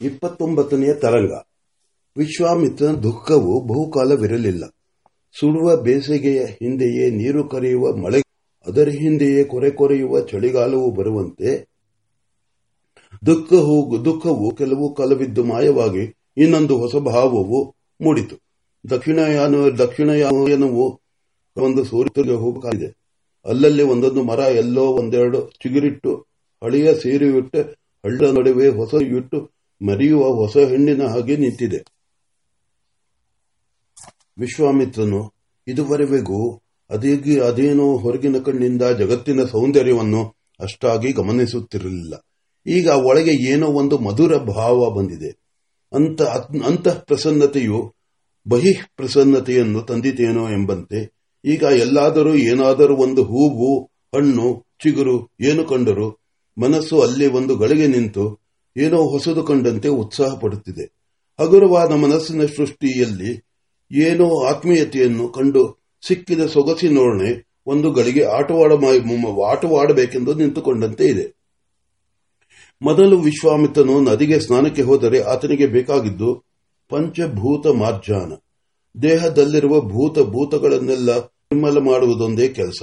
ಇಪ್ಪತ್ತೊಂಬತ್ತನೆಯ ತರಂಗ. ವಿಶ್ವಾಮಿತ್ರನ ದುಃಖವು ಬಹುಕಾಲವಿರಲಿಲ್ಲ. ಸುಡುವ ಬೇಸಿಗೆಯ ಹಿಂದೆಯೇ ನೀರು ಕರೆಯುವ ಮಳೆ, ಅದರ ಹಿಂದೆಯೇ ಕೊರೆ ಕೊರೆಯುವ ಚಳಿಗಾಲವು ಬರುವಂತೆ ದುಃಖವು ದುಃಖವು ಕೆಲವು ಕಾಲವಿದ್ದು ಮಾಯವಾಗಿ ಇನ್ನೊಂದು ಹೊಸ ಭಾವವು ಮೂಡಿತು. ದಕ್ಷಿಣಯಾನ, ದಕ್ಷಿಣಯಾನವು ಒಂದು ಸೂರ್ಯ ಹೋಗಿದೆ ಅಲ್ಲಲ್ಲಿ ಒಂದೊಂದು ಮರ, ಎಲ್ಲೋ ಒಂದೆರಡು ಚಿಗುರಿಟ್ಟು, ಹಳೆಯ ಸೀರೆಯುಟ್ಟು ಹಳ್ಳ ನಡುವೆ ಹೊಸ ಇಟ್ಟು ಮರಿಯುವ ಹೊಸ ಹೆಣ್ಣಿನ ಹಾಗೆ ನಿಂತಿದೆ. ವಿಶ್ವಾಮಿತ್ರನು, ಇದುವರೆಗೂ ಅದೇಗಿ ಅದೇನೋ ಹೊರಗಿನ ಕಣ್ಣಿಂದ ಜಗತ್ತಿನ ಸೌಂದರ್ಯವನ್ನು ಅಷ್ಟಾಗಿ ಗಮನಿಸುತ್ತಿರಲಿಲ್ಲ. ಈಗ ಒಳಗೆ ಏನೋ ಒಂದು ಮಧುರ ಭಾವ ಬಂದಿದೆ. ಅಂತ ಅಂತಃ ಪ್ರಸನ್ನತೆಯು ಬಹಿಃ ಪ್ರಸನ್ನತೆಯನ್ನು ತಂದಿತೇನೋ ಎಂಬಂತೆ, ಈಗ ಎಲ್ಲಾದರೂ ಏನಾದರೂ ಒಂದು ಹೂವು, ಹಣ್ಣು, ಚಿಗುರು, ಏನು ಕಂಡರೂ ಮನಸ್ಸು ಅಲ್ಲಿ ಒಂದು ಗಳಿಗೆ ನಿಂತು ಏನೋ ಹೊಸದು ಕಂಡಂತೆ ಉತ್ಸಾಹ ಪಡುತ್ತಿದೆ. ಹಗುರವಾದ ಮನಸ್ಸಿನ ಸೃಷ್ಟಿಯಲ್ಲಿ ಏನೋ ಆತ್ಮೀಯತೆಯನ್ನು ಕಂಡು ಸಿಕ್ಕಿದ ಸೊಗಸಿನೊಡನೆ ಒಂದು ಗಳಿಗೆ ಆಟವಾಡ ಆಟವಾಡಬೇಕೆಂದು ನಿಂತುಕೊಂಡಂತೆ ಇದೆ. ಮೊದಲು ವಿಶ್ವಾಮಿತ್ರನು ನದಿಗೆ ಸ್ನಾನಕ್ಕೆ ಹೋದರೆ ಆತನಿಗೆ ಬೇಕಾಗಿದ್ದು ಪಂಚಭೂತ ಮಾರ್ಜಾನ. ದೇಹದಲ್ಲಿರುವ ಭೂತ ಭೂತಗಳನ್ನೆಲ್ಲ ನಿರ್ಮಲ ಮಾಡುವುದೊಂದೇ ಕೆಲಸ.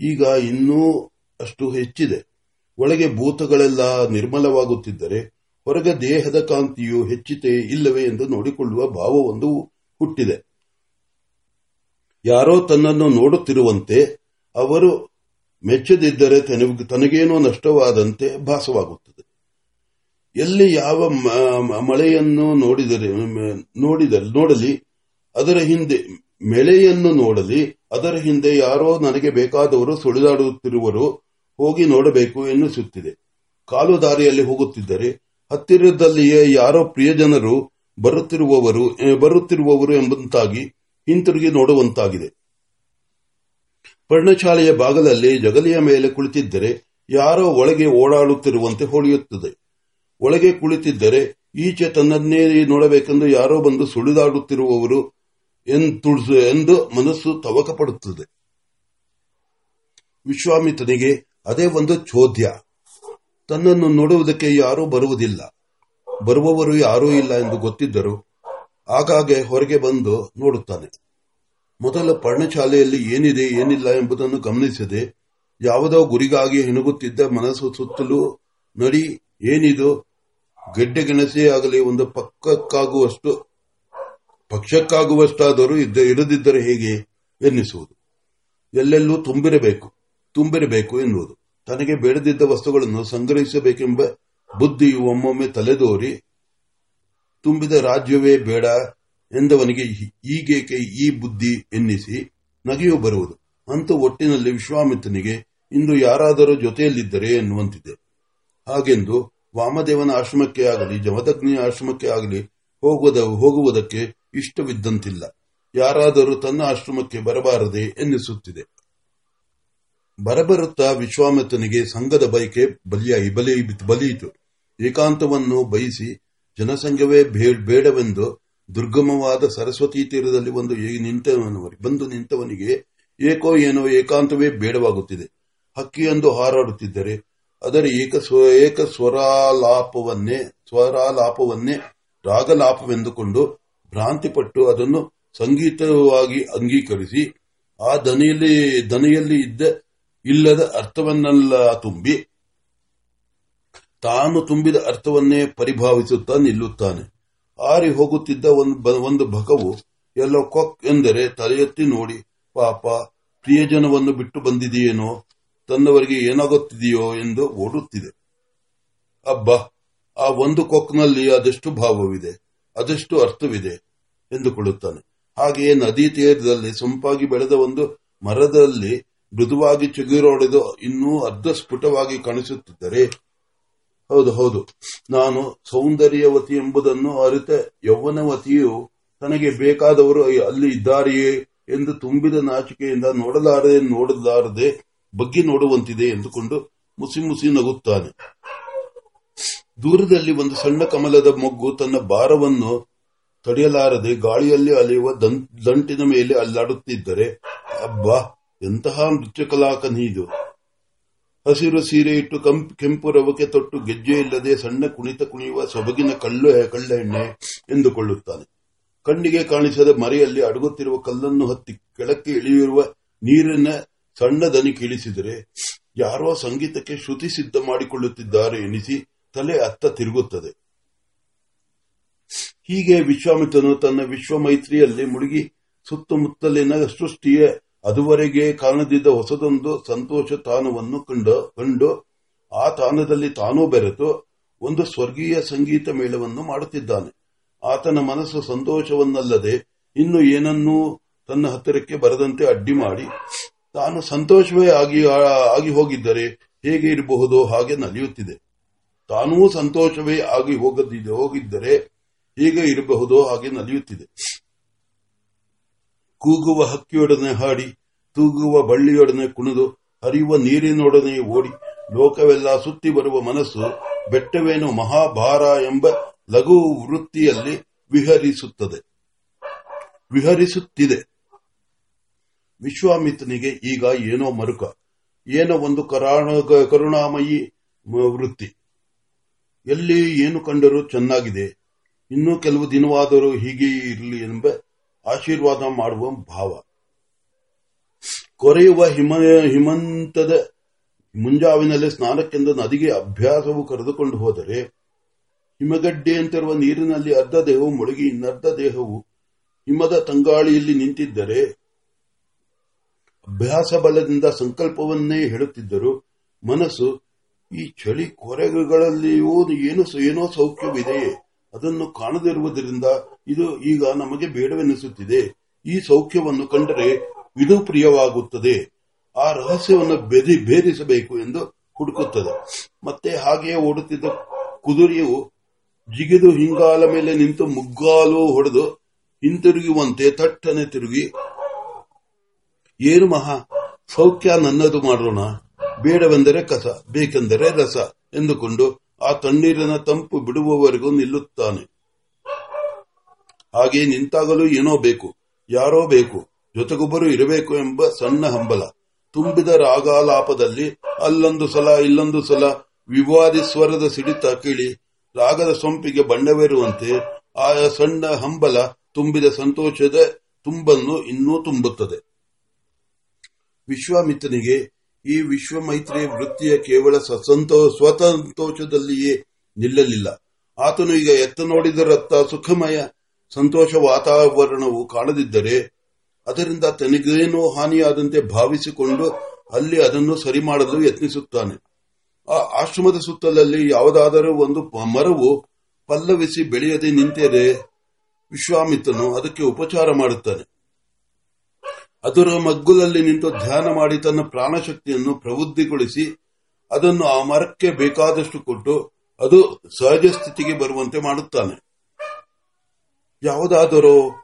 ಈಗ ಇನ್ನೂ ಅಷ್ಟು ಹೆಚ್ಚಿದೆ. ಒಳಗೆ ಭೂತಗಳೆಲ್ಲ ನಿರ್ಮಲವಾಗುತ್ತಿದ್ದರೆ ಹೊರಗೆ ದೇಹದ ಕಾಂತಿಯು ಹೆಚ್ಚಿತೆ ಇಲ್ಲವೇ ಎಂದು ನೋಡಿಕೊಳ್ಳುವ ಭಾವವೊಂದು ಹುಟ್ಟಿದೆ. ಯಾರೋ ತನ್ನನ್ನು ನೋಡುತ್ತಿರುವಂತೆ ಅವರು ಮೆಚ್ಚದಿದ್ದರೆ ತನಗೇನೋ ನಷ್ಟವಾದಂತೆ ಭಾಸವಾಗುತ್ತದೆ. ಎಲ್ಲಿ ಯಾವ ಮಳೆಯನ್ನು ನೋಡಿದರೆ ನೋಡಲಿ, ಅದರ ಹಿಂದೆ ಮಳೆಯನ್ನು ನೋಡಲಿ, ಅದರ ಹಿಂದೆ ಯಾರೋ ನನಗೆ ಬೇಕಾದವರು ಸುಳಿದಾಡುತ್ತಿರುವರು ಹೋಗಿ ನೋಡಬೇಕು ಎನ್ನಿಸುತ್ತಿದೆ. ಕಾಲು ದಾರಿಯಲ್ಲಿ ಹೋಗುತ್ತಿದ್ದರೆ ಹತ್ತಿರದಲ್ಲಿಯೇ ಯಾರೋ ಪ್ರಿಯಜನರು ಬರುತ್ತಿರುವವರು ಬರುತ್ತಿರುವವರು ಎಂಬಂತಾಗಿ ಹಿಂತಿರುಗಿ ನೋಡುವಂತಾಗಿದೆ. ಪರ್ಣಶಾಲೆಯ ಬಾಗಲಲ್ಲಿ ಜಗಲಿಯ ಮೇಲೆ ಕುಳಿತಿದ್ದರೆ ಯಾರೋ ಒಳಗೆ ಓಡಾಡುತ್ತಿರುವಂತೆ ಹೊಳೆಯುತ್ತದೆ. ಒಳಗೆ ಕುಳಿತಿದ್ದರೆ ಈಚೆ ತನ್ನನ್ನೇ ನೋಡಬೇಕೆಂದು ಯಾರೋ ಬಂದು ಸುಳಿದಾಡುತ್ತಿರುವವರು ಎಂದು ಮನಸ್ಸು ತವಕಪಡುತ್ತದೆ. ವಿಶ್ವಾಮಿತನಿಗೆ ಅದೇ ಒಂದು ಚೋದ್ಯ. ತನ್ನನ್ನು ನೋಡುವುದಕ್ಕೆ ಯಾರೂ ಬರುವುದಿಲ್ಲ. ಬರುವವರು ಯಾರೂ ಇಲ್ಲ ಎಂದು ಗೊತ್ತಿದ್ದರು ಆಗಾಗ್ಗೆ ಹೊರಗೆ ಬಂದು ನೋಡುತ್ತಾನೆ. ಮೊದಲು ಪರ್ಣಶಾಲೆಯಲ್ಲಿ ಏನಿದೆ, ಏನಿಲ್ಲ ಎಂಬುದನ್ನು ಗಮನಿಸದೆ ಯಾವುದೋ ಗುರಿಗಾಗಿ ಹೆಣಗುತ್ತಿದ್ದ ಮನಸ್ಸು ಸುತ್ತಲೂ, ನಡಿ, ಏನಿದು? ಗೆಡ್ಡೆಗೆಣಸೇ ಆಗಲಿ, ಒಂದು ಪಕ್ಕಕ್ಕಾಗುವಷ್ಟು, ಪಕ್ಷಕ್ಕಾಗುವಷ್ಟಾದರೂ ಇರದಿದ್ದರೆ ಹೇಗೆ? ಎನ್ನಿಸುವುದು. ಎಲ್ಲೆಲ್ಲೂ ತುಂಬಿರಬೇಕು. ತುಂಬಿರಬೇಕು ಎನ್ನುವುದು. ತನಗೆ ಬೇಡದಿದ್ದ ವಸ್ತುಗಳನ್ನು ಸಂಗ್ರಹಿಸಬೇಕೆಂಬ ಬುದ್ಧಿಯು ಒಮ್ಮೊಮ್ಮೆ ತಲೆದೋರಿ, ತುಂಬಿದ ರಾಜ್ಯವೇ ಬೇಡ ಎಂದವನಿಗೆ ಈಗೇಕೆ ಈ ಬುದ್ಧಿ ಎನ್ನಿಸಿ ನಗೆಯು ಬರುವುದು. ಅಂತ ಒಟ್ಟಿನಲ್ಲಿ ವಿಶ್ವಾಮಿತ್ರನಿಗೆ ಇಂದು ಯಾರಾದರೂ ಜೊತೆಯಲ್ಲಿದ್ದರೆ ಎನ್ನುವಂತಿದೆ. ಹಾಗೆಂದು ವಾಮದೇವನ ಆಶ್ರಮಕ್ಕೆ ಆಗಲಿ ಜಮದಗ್ನಿಯ ಆಶ್ರಮಕ್ಕೆ ಆಗಲಿ ಹೋಗುವುದಕ್ಕೆ ಇಷ್ಟವಿದ್ದಂತಿಲ್ಲ. ಯಾರಾದರೂ ತನ್ನ ಆಶ್ರಮಕ್ಕೆ ಬರಬಾರದೆ ಎನ್ನಿಸುತ್ತಿದೆ. ಬರಬರುತ್ತಾ ವಿಶ್ವಾಮಿತ್ರನಿಗೆ ಸಂಘದ ಬಯಕೆ ಬಲಿಯಾಗಿ ಬಲಿಯಿತು ಏಕಾಂತವನ್ನು ಬಯಸಿ ಜನಸಂಘವೇ ಬೇಡವೆಂದು ದುರ್ಗಮವಾದ ಸರಸ್ವತಿ ತೀರದಲ್ಲಿ ಒಂದು ನಿಂತವನವರಿಗೆ, ಬಂದು ನಿಂತವನಿಗೆ ಏಕೋ ಏನೋ ಏಕಾಂತವೇ ಬೇಡವಾಗುತ್ತಿದೆ. ಹಕ್ಕಿಯೊಂದು ಹಾರಾಡುತ್ತಿದ್ದರೆ ಅದರ ಏಕ ಏಕ ಸ್ವರಾಲಾಪವನ್ನೇ ಸ್ವರಾಲಾಪವನ್ನೇ ರಾಗಲಾಪವೆಂದುಕೊಂಡು ಭ್ರಾಂತಿಪಟ್ಟು ಅದನ್ನು ಸಂಗೀತವಾಗಿ ಅಂಗೀಕರಿಸಿ ಆ ದನಿಯಲ್ಲಿ ದನಿಯಲ್ಲಿ ಇದ್ದ ಇಲ್ಲದ ಅರ್ಥವನ್ನೆಲ್ಲ ತುಂಬಿ ತಾನು ತುಂಬಿದ ಅರ್ಥವನ್ನೇ ಪರಿಭಾವಿಸುತ್ತಾ ನಿಲ್ಲುತ್ತಾನೆ. ಆರಿ ಹೋಗುತ್ತಿದ್ದ ಒಂದು ಭಕವು ಎಲ್ಲೋ ಕೊಕ್ ಎಂದರೆ ತಲೆಯೆತ್ತಿ ನೋಡಿ, ಪಾಪ, ಪ್ರಿಯಜನವನ್ನು ಬಿಟ್ಟು ಬಂದಿದೆಯೇನೋ, ತನ್ನವರಿಗೆ ಏನಾಗುತ್ತಿದೆಯೋ ಎಂದು ಓಡುತ್ತಿದೆ. ಅಬ್ಬಾ, ಆ ಒಂದು ಕೊಕ್ನಲ್ಲಿ ಅದೆಷ್ಟು ಭಾವವಿದೆ ಅದೆಷ್ಟು ಅರ್ಥವಿದೆ ಎಂದುಕೊಳ್ಳುತ್ತಾನೆ. ಹಾಗೆಯೇ ನದಿ ತೀರದಲ್ಲಿ, ಸೊಂಪಾಗಿ ಬೆಳೆದ ಒಂದು ಮರದಲ್ಲಿ ಮೃದುವಾಗಿ ಚಿಗುರೊಡೆದು ಇನ್ನೂ ಅರ್ಧ ಸ್ಫುಟವಾಗಿ ಕಾಣಿಸುತ್ತಿದ್ದರೆ, ಹೌದು ಹೌದು. ನಾನು ಸೌಂದರ್ಯವತಿ ಎಂಬುದನ್ನು ಅರಿತ ಯೌವನವತಿಯು ತನಗೆ ಬೇಕಾದವರು ಅಲ್ಲಿ ಇದ್ದಾರೆಯೇ ಎಂದು ತುಂಬಿದ ನಾಚಿಕೆಯಿಂದ ನೋಡಲಾರದೆ ನೋಡಲಾರದೆ ಬಗ್ಗಿ ನೋಡುವಂತಿದೆ ಎಂದುಕೊಂಡು ಮುಸಿ ಮುಸಿ ನಗುತ್ತಾನೆ. ದೂರದಲ್ಲಿ ಒಂದು ಸಣ್ಣ ಕಮಲದ ಮೊಗ್ಗು ತನ್ನ ಭಾರವನ್ನು ತಡೆಯಲಾರದೆ ಗಾಳಿಯಲ್ಲಿ ಅಲೆಯುವ ದಂಟಿನ ಮೇಲೆ ಅಲ್ಲಾಡುತ್ತಿದ್ದರೆ, ಅಬ್ಬಾ! ಎಂತಹ ನೃತ್ಯ ಕಲಾಕ ನೀದು? ಹಸಿರು ಸೀರೆ ಇಟ್ಟು ಕಂಪ್- ಕೆಂಪು ರವಕೆ ತೊಟ್ಟು ಗೆಜ್ಜೆ ಇಲ್ಲದೆ ಸಣ್ಣ ಕುಣಿತ ಕುಣಿಯುವ ಸೊಬಗಿನ ಕಳ್ಳು ಕಳ್ಳೆಣ್ಣೆ ಎಂದುಕೊಳ್ಳುತ್ತಾನೆ. ಕಣ್ಣಿಗೆ ಕಾಣಿಸದ ಮರೆಯಲ್ಲಿ ಅಡಗುತ್ತಿರುವ ಕಲ್ಲನ್ನು ಹತ್ತಿ ಕೆಳಕ್ಕೆ ಇಳಿಯುವ ನೀರಿನ ಸಣ್ಣ ದನಿ ಕೇಳಿಸಿದರೆ ಯಾರೋ ಸಂಗೀತಕ್ಕೆ ಶ್ರುತಿ ಸಿದ್ಧ ಮಾಡಿಕೊಳ್ಳುತ್ತಿದ್ದಾರೆ ಎನಿಸಿ ತಲೆ ಅತ್ತ ತಿರುಗುತ್ತದೆ. ಹೀಗೆ ವಿಶ್ವಾಮಿತ್ರನು ತನ್ನ ವಿಶ್ವ ಮೈತ್ರಿಯಲ್ಲಿ ಮುಳುಗಿ ಸುತ್ತಮುತ್ತಲಿನ ಸೃಷ್ಟಿಯ ಅದುವರೆಗೆ ಕಾಣದಿದ್ದ ಹೊಸದೊಂದು ಸಂತೋಷ ತಾಣವನ್ನು ಕಂಡು ಕಂಡು ಆ ತಾಣದಲ್ಲಿ ತಾನೂ ಬೆರೆತು ಒಂದು ಸ್ವರ್ಗೀಯ ಸಂಗೀತ ಮೇಳವನ್ನು ಮಾಡುತ್ತಿದ್ದಾನೆ. ಆತನ ಮನಸ್ಸು ಸಂತೋಷವನ್ನಲ್ಲದೆ ಇನ್ನು ಏನನ್ನೂ ತನ್ನ ಹತ್ತಿರಕ್ಕೆ ಬರದಂತೆ ಅಡ್ಡಿ ಮಾಡಿ, ತಾನು ಸಂತೋಷವೇ ಆಗಿ ಆಗಿ ಹೋಗಿದ್ದರೆ ಹೇಗೆ ಇರಬಹುದು, ಹಾಗೆ ನಲಿಯುತ್ತಿದೆ. ತಾನೂ ಸಂತೋಷವೇ ಆಗಿ ಹೋಗದಿದೆ ಹೋಗಿದ್ದರೆ ಹೇಗೆ ಇರಬಹುದು, ಹಾಗೆ ನಲಿಯುತ್ತಿದೆ. ಕೂಗುವ ಹಕ್ಕಿಯೊಡನೆ ಹಾಡಿ, ತೂಗುವ ಬಳ್ಳಿಯೊಡನೆ ಕುಣಿದು, ಹರಿಯುವ ನೀರಿನೊಡನೆ ಓಡಿ, ಲೋಕವೆಲ್ಲ ಸುತ್ತಿ ಬರುವ ಮನಸ್ಸು ಬೆಟ್ಟವೇನು ಮಹಾಭಾರ ಎಂಬ ಲಘು ವೃತ್ತಿಯಲ್ಲಿ ವಿಹರಿಸುತ್ತದೆ. ವಿಹರಿಸುತ್ತಿದೆ. ವಿಶ್ವಾಮಿತ್ರನಿಗೆ ಈಗ ಏನೋ ಮರುಕ, ಏನೋ ಒಂದು ಕರಾಣ- ಕರುಣಾಮಯಿ ವೃತ್ತಿ. ಎಲ್ಲಿ ಏನು ಕಂಡರೂ ಚೆನ್ನಾಗಿದೆ, ಇನ್ನೂ ಕೆಲವು ದಿನವಾದರೂ ಹೀಗೆ ಇರಲಿ ಎಂಬ ಆಶೀರ್ವಾದ ಮಾಡುವ ಭಾವ. ಕೊರೆಯುವ ಹಿಮ ಹಿಮಂತದ ಮುಂಜಾವಿನಲ್ಲಿ ಸ್ನಾನಕ್ಕೆಂದು ನದಿಗೆ ಅಭ್ಯಾಸವು ಕರೆದುಕೊಂಡು ಹೋದರೆ, ಹಿಮಗಡ್ಡೆಯಂತಿರುವ ನೀರಿನಲ್ಲಿ ಅರ್ಧ ದೇಹವು ಮುಳುಗಿ ಇನ್ನರ್ಧ ದೇಹವು ಹಿಮದ ತಂಗಾಳಿಯಲ್ಲಿ ನಿಂತಿದ್ದರೆ, ಅಭ್ಯಾಸ ಬಲದಿಂದ ಸಂಕಲ್ಪವನ್ನೇ ಹೇಳುತ್ತಿದ್ದರು ಮನಸ್ಸು, ಈ ಚಳಿ ಕೊರೆಗಳಲ್ಲಿಯೂ ಏನು ಏನೋ ಸೌಖ್ಯವಿದೆಯೇ, ಅದನ್ನು ಕಾಣದಿರುವುದರಿಂದ ಇದು ಈಗ ನಮಗೆ ಬೇಡವೆನಿಸುತ್ತಿದೆ. ಈ ಸೌಖ್ಯವನ್ನು ಕಂಡರೆ ಇದು ಪ್ರಿಯವಾಗುತ್ತದೆ. ಆ ರಹಸ್ಯವನ್ನು ಬೆದಿ, ಭೇದಿಸಬೇಕು ಎಂದು ಹುಡುಕುತ್ತದೆ. ಮತ್ತೆ ಹಾಗೆಯೇ ಓಡುತ್ತಿದ್ದ ಕುದುರೆಯು ಜಿಗಿದು ಹಿಂಗಾಲ ಮೇಲೆ ನಿಂತು ಮುಗ್ಗಾಲು ಹೊಡೆದು ಹಿಂತಿರುಗುವಂತೆ ತಟ್ಟನೆ ತಿರುಗಿ, ಏನು ಮಹಾ, ಸೌಖ್ಯ ನನ್ನದು ಮಾಡೋಣ. ಬೇಡವೆಂದರೆ ಕಸ, ಬೇಕೆಂದರೆ ರಸ ಎಂದುಕೊಂಡು ಆ ತಣ್ಣೀರಿನ ತಂಪು ಬಿಡುವವರೆಗೂ ನಿಲ್ಲುತ್ತಾನೆ. ಹಾಗೆ ನಿಂತಾಗಲೂ ಏನೋ ಬೇಕು, ಯಾರೋ ಬೇಕು, ಜೊತೆಗೊಬ್ಬರು ಇರಬೇಕು ಎಂಬ ಸಣ್ಣ ಹಂಬಲ. ತುಂಬಿದ ರಾಗಾಲಾಪದಲ್ಲಿ, ಅಲ್ಲೊಂದು ಸಲ, ಇಲ್ಲೊಂದು ಸಲ, ವಿವಾದಿ ಸ್ವರದ ಸಿಡಿತ ಕೇಳಿ, ರಾಗದ ಸೊಂಪಿಗೆ ಬಣ್ಣವೇರುವಂತೆ ಆ ಸಣ್ಣ ಹಂಬಲ ತುಂಬಿದ ಸಂತೋಷದ ತುಂಬನ್ನು ಇನ್ನೂ ತುಂಬುತ್ತದೆ. ವಿಶ್ವಾಮಿತ್ರನಿಗೆ, ಈ ವಿಶ್ವ ಮೈತ್ರಿ ವೃತ್ತಿಯ ಕೇವಲ ಸ್ವತಂತೋಷದಲ್ಲಿಯೇ ನಿಲ್ಲಲಿಲ್ಲ. ಆತನು ಈಗ ಎತ್ತ ನೋಡಿದರತ್ತ ಸುಖಮಯ ಸಂತೋಷ ವಾತಾವರಣವು ಕಾಣದಿದ್ದರೆ ಅದರಿಂದ ತನಗೇನೋ ಹಾನಿಯಾದಂತೆ ಭಾವಿಸಿಕೊಂಡು ಅಲ್ಲಿ ಅದನ್ನು ಸರಿ ಮಾಡಲು ಯತ್ನಿಸುತ್ತಾನೆ. ಆ ಆಶ್ರಮದ ಸುತ್ತಲಲ್ಲಿ ಯಾವುದಾದರೂ ಒಂದು ಮರವು ಪಲ್ಲವಿಸಿ ಬೆಳೆಯದೆ ನಿಂತರೆ ವಿಶ್ವಾಮಿತ್ರನು ಅದಕ್ಕೆ ಉಪಚಾರ ಮಾಡುತ್ತಾನೆ. ಅದರ ಮಗ್ಗುಲಲ್ಲಿ ನಿಂತು ಧ್ಯಾನ ಮಾಡಿ ತನ್ನ ಪ್ರಾಣಶಕ್ತಿಯನ್ನು ಪ್ರವೃದ್ಧಿಗೊಳಿಸಿ ಅದನ್ನು ಆ ಮರಕ್ಕೆ ಬೇಕಾದಷ್ಟು ಕೊಟ್ಟು ಅದು ಸಹಜ ಸ್ಥಿತಿಗೆ ಬರುವಂತೆ ಮಾಡುತ್ತಾನೆ. ಯಾವುದಾದರೂ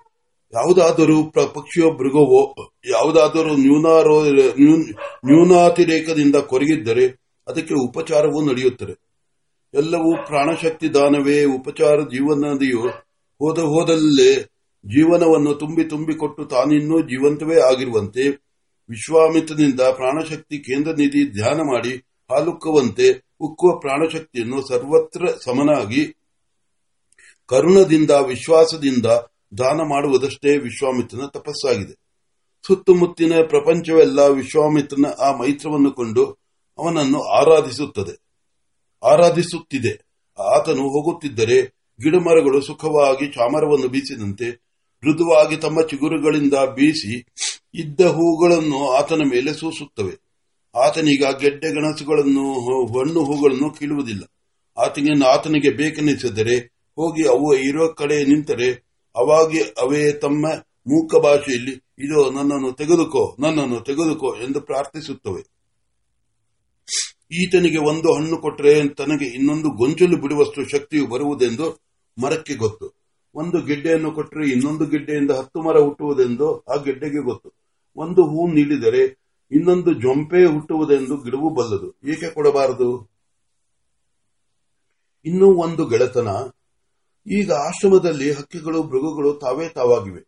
ಯಾವುದಾದರೂ ಪಕ್ಷಿಯ ಮೃಗವೋ ಯಾವುದಾದರೂ ನ್ಯೂನಾರೋ ನ್ಯೂನ್- ನ್ಯೂನಾತಿರೇಕದಿಂದ ಕೊರಗಿದ್ದರೆ ಅದಕ್ಕೆ ಉಪಚಾರವೂ ನಡೆಯುತ್ತದೆ. ಎಲ್ಲವೂ ಪ್ರಾಣಶಕ್ತಿ ದಾನವೇ, ಉಪಚಾರ ಜೀವನದಿಯು ಹೋದ ಹೋದಲ್ಲೇ ಜೀವನವನ್ನು ತುಂಬಿ ತುಂಬಿಕೊಟ್ಟು ತಾನಿನ್ನೂ ಜೀವಂತವೇ ಆಗಿರುವಂತೆ, ವಿಶ್ವಾಮಿತ್ರನಿಂದ ಪ್ರಾಣಶಕ್ತಿ ಕೇಂದ್ರ ನಿಧಿ ಧ್ಯಾನ ಮಾಡಿ, ಹಾಲುಕ್ಕುವಂತೆ ಉಕ್ಕುವ ಪ್ರಾಣಶಕ್ತಿಯನ್ನು ಸರ್ವತ್ರ ಸಮನಾಗಿ ಕರುಣದಿಂದ, ವಿಶ್ವಾಸದಿಂದ ದಾನ ಮಾಡುವುದಷ್ಟೇ ವಿಶ್ವಾಮಿತ್ರನ ತಪಸ್ಸಾಗಿದೆ. ಸುತ್ತಮುತ್ತಿನ ಪ್ರಪಂಚವೆಲ್ಲ ವಿಶ್ವಾಮಿತ್ರನ ಆ ಮೈತ್ರವನ್ನು ಕೊಂಡು ಅವನನ್ನು ಆರಾಧಿಸುತ್ತದೆ. ಆರಾಧಿಸುತ್ತಿದೆ. ಆತನು ಹೋಗುತ್ತಿದ್ದರೆ ಗಿಡಮರಗಳು ಸುಖವಾಗಿ ಚಾಮರವನ್ನು ಬೀಸಿದಂತೆ ಮೃದುವಾಗಿ ತಮ್ಮ ಚಿಗುರುಗಳಿಂದ ಬೀಸಿ ಇದ್ದ ಹೂಗಳನ್ನು ಆತನ ಮೇಲೆ ಸೂಸುತ್ತವೆ. ಆತನೀಗ ಗೆಡ್ಡೆ ಗಣಸುಗಳನ್ನು ಹಣ್ಣು ಹೂಗಳನ್ನು ಕೀಳುವುದಿಲ್ಲ. ಆತನಿಗೆ ಆತನಿಗೆ ಬೇಕೆನಿಸಿದರೆ ಹೋಗಿ ಅವು ಇರೋ ಕಡೆ ನಿಂತರೆ ಅವಾಗೆ ಅವೇ ತಮ್ಮ ಮೂಕ ಭಾಷೆಯಲ್ಲಿ ಇದು ನನ್ನನ್ನು ತೆಗೆದುಕೋ ನನ್ನನ್ನು ತೆಗೆದುಕೋ ಎಂದು ಪ್ರಾರ್ಥಿಸುತ್ತವೆ. ಈತನಿಗೆ ಒಂದು ಹಣ್ಣು ಕೊಟ್ಟರೆ ತನಗೆ ಇನ್ನೊಂದು ಗೊಂಚಲು ಬಿಡುವಷ್ಟು ಶಕ್ತಿಯು ಬರುವುದೆಂದು ಮರಕ್ಕೆ ಗೊತ್ತು. ಒಂದು ಗೆಡ್ಡೆಯನ್ನು ಕೊಟ್ಟರೆ ಇನ್ನೊಂದು ಗೆಡ್ಡೆಯಿಂದ ಹತ್ತು ಮರ ಹುಟ್ಟುವುದೆಂದು ಆ ಗೆಡ್ಡೆಗೆ ಗೊತ್ತು. ಒಂದು ಹೂ ನೀಡಿದರೆ ಇನ್ನೊಂದು ಜೊಂಪೆ ಹುಟ್ಟುವುದೆಂದು ಗಿಡವು ಬಲ್ಲದು. ಏಕೆ ಕೊಡಬಾರದು? ಇನ್ನೂ ಒಂದು ಗೆಳೆತನ ಈಗ ಆಶ್ರಮದಲ್ಲಿ ಹಕ್ಕಿಗಳು ಮೃಗಗಳು ತಾವೇ ತಾವಾಗಿವೆ.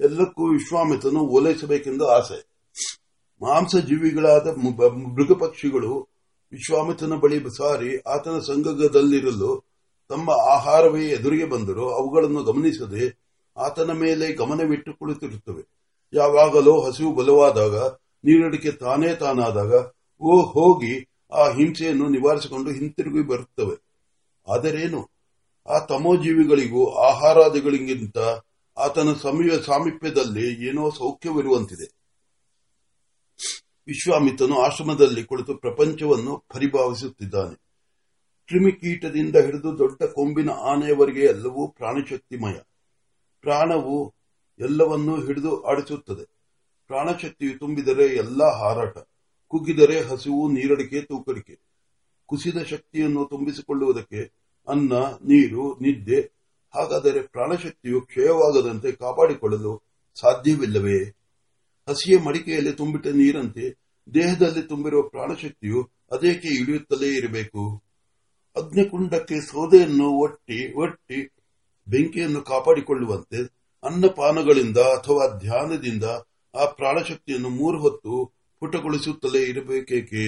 ಎಲ್ಲಕ್ಕೂ ವಿಶ್ವಾಮಿತನು ಓಲೈಸಬೇಕೆಂದು ಆಸೆ. ಮಾಂಸ ಜೀವಿಗಳಾದ ಮೃಗ ಪಕ್ಷಿಗಳು ವಿಶ್ವಾಮಿತನ ಬಳಿ ಸಾರಿ ಆತನ ಸಂಗದಲ್ಲಿರಲು ತಮ್ಮ ಆಹಾರವೇ ಎದುರಿಗೆ ಬಂದರೂ ಅವುಗಳನ್ನು ಗಮನಿಸದೆ ಆತನ ಮೇಲೆ ಗಮನವಿಟ್ಟು ಕುಳಿತಿರುತ್ತವೆ ಯಾವಾಗಲೋ ಹಸಿವು ಬಲವಾದಾಗ, ನೀರಡಿಕೆ ತಾನೇ ತಾನಾದಾಗ ಓ ಹೋಗಿ ಆ ಹಿಂಸೆಯನ್ನು ನಿವಾರಿಸಿಕೊಂಡು ಹಿಂತಿರುಗಿ ಬರುತ್ತವೆ. ಆದರೇನು? ಆ ತಮೋಜೀವಿಗಳಿಗೂ, ಆಹಾರಾದಿಗಳಿಗಿಂತ ಆತನ ಸಮಯ ಸಾಮೀಪ್ಯದಲ್ಲಿ ಏನೋ ಸೌಖ್ಯವಿರುವಂತಿದೆ. ವಿಶ್ವಾಮಿತನು ಆಶ್ರಮದಲ್ಲಿ ಕುಳಿತು ಪ್ರಪಂಚವನ್ನು ಪರಿಭಾವಿಸುತ್ತಿದ್ದಾನೆ. ಕ್ರಿಮಿಕೀಟದಿಂದ ಹಿಡಿದು ದೊಡ್ಡ ಕೊಂಬಿನ ಆನೆಯವರೆಗೆ ಎಲ್ಲವೂ ಪ್ರಾಣಶಕ್ತಿಮಯ. ಪ್ರಾಣವು ಎಲ್ಲವನ್ನೂ ಹಿಡಿದು ಆಡಿಸುತ್ತದೆ. ಪ್ರಾಣಶಕ್ತಿಯು ತುಂಬಿದರೆ ಎಲ್ಲ ಹಾರಾಟ, ಕುಗ್ಗಿದರೆ ಹಸಿವು, ನೀರಡಿಕೆ, ತೂಕಡಿಕೆ. ಕುಸಿದ ಶಕ್ತಿಯನ್ನು ತುಂಬಿಸಿಕೊಳ್ಳುವುದಕ್ಕೆ ಅನ್ನ, ನೀರು, ನಿದ್ದೆ, ಹಾಗಾದರೆ ಪ್ರಾಣಶಕ್ತಿಯು ಕ್ಷಯವಾಗದಂತೆ ಕಾಪಾಡಿಕೊಳ್ಳಲು ಸಾಧ್ಯವಿಲ್ಲವೇ? ಹಸಿಯ ಮಡಿಕೆಯಲ್ಲಿ ತುಂಬಿಟ್ಟ ನೀರಂತೆ ದೇಹದಲ್ಲಿ ತುಂಬಿರುವ ಪ್ರಾಣಶಕ್ತಿಯು ಅದೇಕೆ ಇಳಿಯುತ್ತಲೇ ಇರಬೇಕು? ಅಗ್ನಿಕುಂಡಕ್ಕೆ ಸೌದೆಯನ್ನು ಒಟ್ಟಿ ಒಟ್ಟಿ ಬೆಂಕಿಯನ್ನು ಕಾಪಾಡಿಕೊಳ್ಳುವಂತೆ ಅನ್ನಪಾನಗಳಿಂದ ಅಥವಾ ಧ್ಯಾನದಿಂದ ಆ ಪ್ರಾಣಶಕ್ತಿಯನ್ನು ಮೂರು ಹೊತ್ತು ಪುಟಗೊಳಿಸುತ್ತಲೇ ಇರಬೇಕೇಕೆ?